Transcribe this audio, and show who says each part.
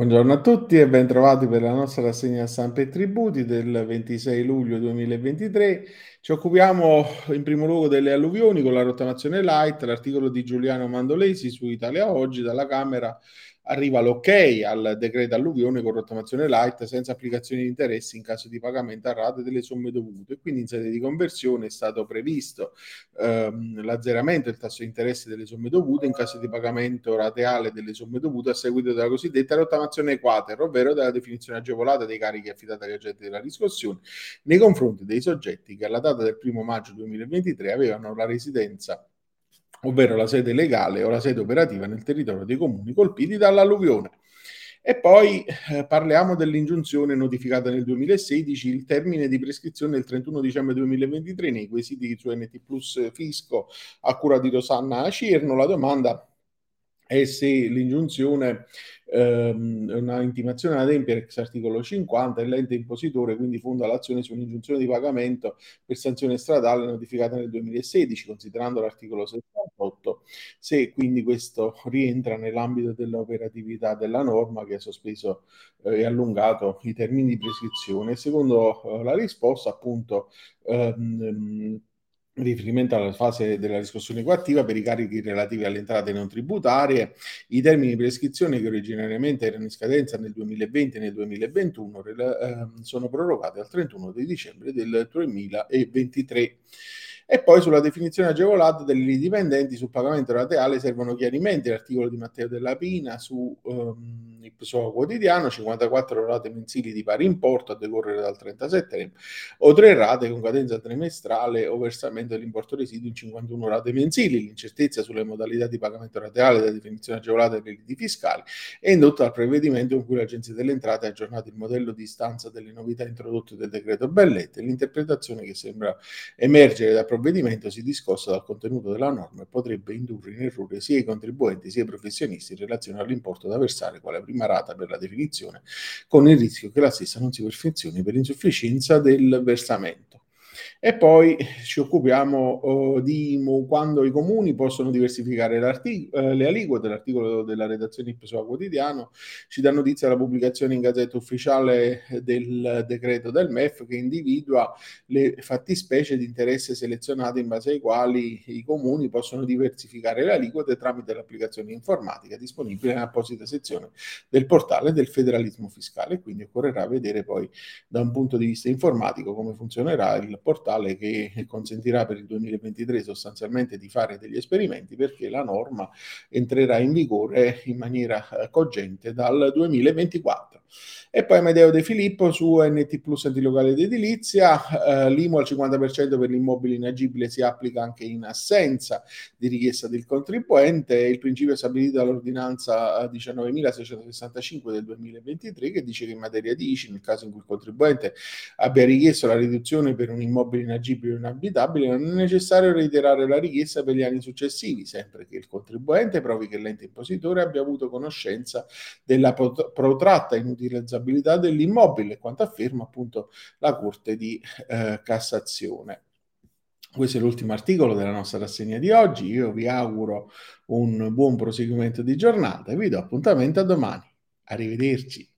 Speaker 1: Buongiorno a tutti e bentrovati per la nostra rassegna stampa e tributi del 26 luglio 2023. Ci occupiamo in primo luogo delle alluvioni con la rottamazione light, l'articolo di Giuliano Mandolesi su Italia Oggi dalla Camera arriva l'ok al decreto alluvione con rottamazione light senza applicazione di interessi in caso di pagamento a rate delle somme dovute. Quindi in sede di conversione è stato previsto ehm, l'azzeramento del tasso di interesse delle somme dovute in caso di pagamento rateale delle somme dovute a seguito della cosiddetta rottamazione quater, ovvero della definizione agevolata dei carichi affidati agli agenti della riscossione nei confronti dei soggetti che alla data del 1 maggio 2023 avevano la residenza ovvero la sede legale o la sede operativa nel territorio dei comuni colpiti dall'alluvione. E poi eh, parliamo dell'ingiunzione notificata nel 2016, il termine di prescrizione del 31 dicembre 2023 nei quesiti su NT Plus Fisco a cura di Rosanna Cirno. La domanda è se l'ingiunzione ehm, una intimazione ad adempiere ex articolo 50 e l'ente impositore quindi fonda l'azione su un'ingiunzione di pagamento per sanzione stradale notificata nel 2016 considerando l'articolo 78 se quindi questo rientra nell'ambito dell'operatività della norma che ha sospeso eh, e allungato i termini di prescrizione secondo eh, la risposta appunto ehm, riferimento alla fase della riscossione coattiva per i carichi relativi alle entrate non tributarie, i termini di prescrizione che originariamente erano in scadenza nel 2020 e nel 2021 eh, sono prorogati al 31 di dicembre del 2023. E poi sulla definizione agevolata degli dipendenti sul pagamento rateale servono chiarimenti. L'articolo di Matteo Della Pina su um, il PSOA quotidiano, 54 rate mensili di pari importo a decorrere dal 30 settembre, o tre rate con cadenza trimestrale o versamento dell'importo residuo in 51 rate mensili. L'incertezza sulle modalità di pagamento rateale della definizione agevolata dei crediti fiscali è indotta dal prevedimento in cui l'Agenzia delle Entrate ha aggiornato il modello di istanza delle novità introdotte del decreto Bellette. L'interpretazione che sembra emergere da provvedimento si discosta dal contenuto della norma e potrebbe indurre in errore sia i contribuenti sia i professionisti in relazione all'importo da versare quale prima rata per la definizione, con il rischio che la stessa non si perfezioni per insufficienza del versamento. E poi ci occupiamo oh, di quando i comuni possono diversificare eh, le aliquote. L'articolo della redazione Ipsoa Quotidiano ci dà notizia della pubblicazione in gazzetta ufficiale del decreto del MEF che individua le fattispecie di interesse selezionate in base ai quali i comuni possono diversificare le aliquote tramite l'applicazione informatica disponibile nell'apposita sezione del portale del federalismo fiscale. Quindi occorrerà vedere poi da un punto di vista informatico come funzionerà il portale tale che consentirà per il 2023 sostanzialmente di fare degli esperimenti perché la norma entrerà in vigore in maniera eh, cogente dal 2024. E poi Medeo De Filippo su NT Plus Antilocale d'Edilizia, eh, l'IMO al 50% per l'immobile inagibile si applica anche in assenza di richiesta del contribuente, il principio stabilito dall'ordinanza 19.665 eh, del 2023 che dice che in materia di ICI, nel caso in cui il contribuente abbia richiesto la riduzione per un immobile inagibile o inabitabile, non è necessario reiterare la richiesta per gli anni successivi, sempre che il contribuente provi che l'ente impositore abbia avuto conoscenza della protratta inutilizzabilità responsabilità dell'immobile, quanto afferma appunto la Corte di eh, Cassazione. Questo è l'ultimo articolo della nostra rassegna di oggi. Io vi auguro un buon proseguimento di giornata e vi do appuntamento a domani. Arrivederci.